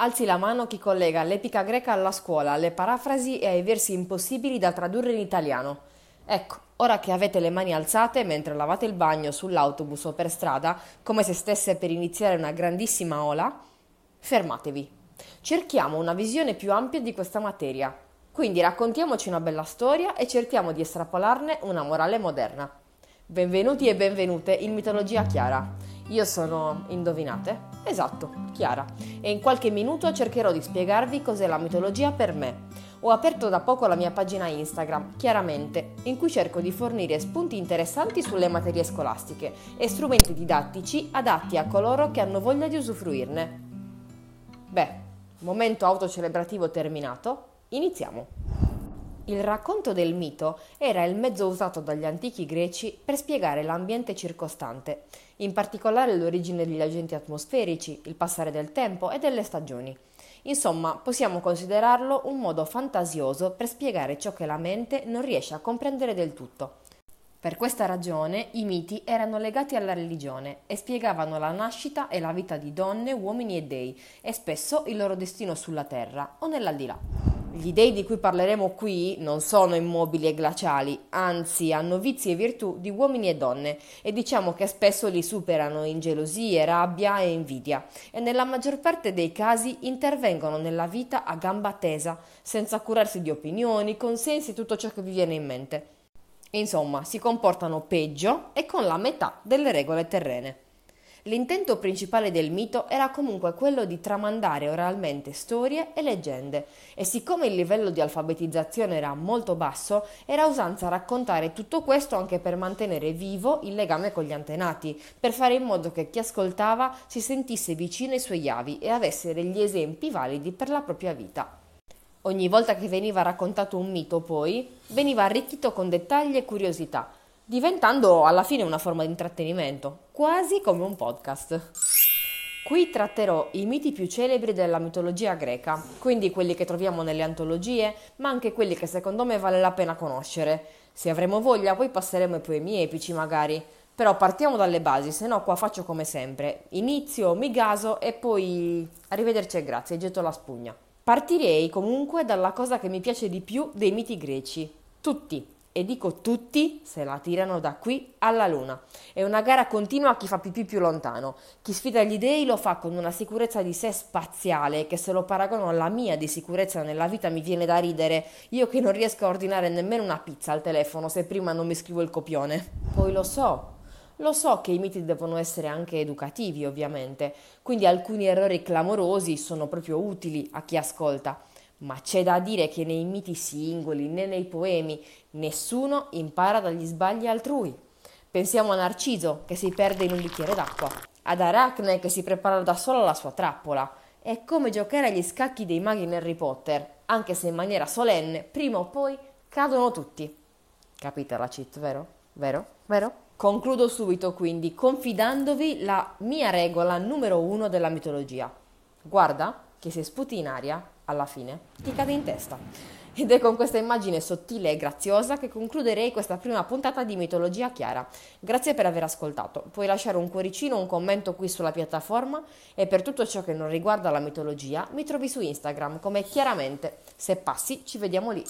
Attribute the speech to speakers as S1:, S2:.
S1: Alzi la mano chi collega l'epica greca alla scuola, alle parafrasi e ai versi impossibili da tradurre in italiano. Ecco, ora che avete le mani alzate mentre lavate il bagno sull'autobus o per strada, come se stesse per iniziare una grandissima ola, fermatevi. Cerchiamo una visione più ampia di questa materia. Quindi raccontiamoci una bella storia e cerchiamo di estrapolarne una morale moderna. Benvenuti e benvenute in Mitologia Chiara. Io sono, indovinate? Esatto, Chiara. E in qualche minuto cercherò di spiegarvi cos'è la mitologia per me. Ho aperto da poco la mia pagina Instagram, chiaramente, in cui cerco di fornire spunti interessanti sulle materie scolastiche e strumenti didattici adatti a coloro che hanno voglia di usufruirne. Beh, momento autocelebrativo terminato, Iniziamo. Il racconto del mito era il mezzo usato dagli antichi greci per spiegare l'ambiente circostante, in particolare l'origine degli agenti atmosferici, il passare del tempo e delle stagioni. Insomma, possiamo considerarlo un modo fantasioso per spiegare ciò che la mente non riesce a comprendere del tutto. Per questa ragione i miti erano legati alla religione e spiegavano la nascita e la vita di donne, uomini e dei e spesso il loro destino sulla terra o nell'aldilà. Gli dei di cui parleremo qui non sono immobili e glaciali, anzi hanno vizi e virtù di uomini e donne e diciamo che spesso li superano in gelosie, rabbia e invidia e nella maggior parte dei casi intervengono nella vita a gamba tesa, senza curarsi di opinioni, consensi e tutto ciò che vi viene in mente. Insomma, si comportano peggio e con la metà delle regole terrene. L'intento principale del mito era comunque quello di tramandare oralmente storie e leggende e siccome il livello di alfabetizzazione era molto basso, era usanza raccontare tutto questo anche per mantenere vivo il legame con gli antenati, per fare in modo che chi ascoltava si sentisse vicino ai suoi avi e avesse degli esempi validi per la propria vita. Ogni volta che veniva raccontato un mito, poi, veniva arricchito con dettagli e curiosità, diventando alla fine una forma di intrattenimento, quasi come un podcast. Qui tratterò i miti più celebri della mitologia greca, quindi quelli che troviamo nelle antologie, ma anche quelli che secondo me vale la pena conoscere. Se avremo voglia poi passeremo ai poemi epici magari. Però partiamo dalle basi, se no qua faccio come sempre. Inizio, mi gaso e poi arrivederci e grazie, getto la spugna. Partirei comunque dalla cosa che mi piace di più dei miti greci. Tutti, e dico tutti se la tirano da qui alla luna. È una gara continua a chi fa pipì più lontano. Chi sfida gli dei lo fa con una sicurezza di sé spaziale che se lo paragono alla mia di sicurezza nella vita mi viene da ridere. Io che non riesco a ordinare nemmeno una pizza al telefono se prima non mi scrivo il copione. Poi lo so, lo so che i miti devono essere anche educativi, ovviamente, quindi alcuni errori clamorosi sono proprio utili a chi ascolta. Ma c'è da dire che nei miti singoli né nei poemi nessuno impara dagli sbagli altrui. Pensiamo a Narciso che si perde in un bicchiere d'acqua, ad Aracne che si prepara da sola la sua trappola. È come giocare agli scacchi dei maghi in Harry Potter, anche se in maniera solenne, prima o poi cadono tutti. Capite la cheat, vero? Vero? Vero? Concludo subito quindi confidandovi la mia regola numero uno della mitologia. Guarda che se sputi in aria alla fine ti cade in testa. Ed è con questa immagine sottile e graziosa che concluderei questa prima puntata di Mitologia Chiara. Grazie per aver ascoltato. Puoi lasciare un cuoricino un commento qui sulla piattaforma e per tutto ciò che non riguarda la mitologia mi trovi su Instagram come chiaramente. Se passi ci vediamo lì.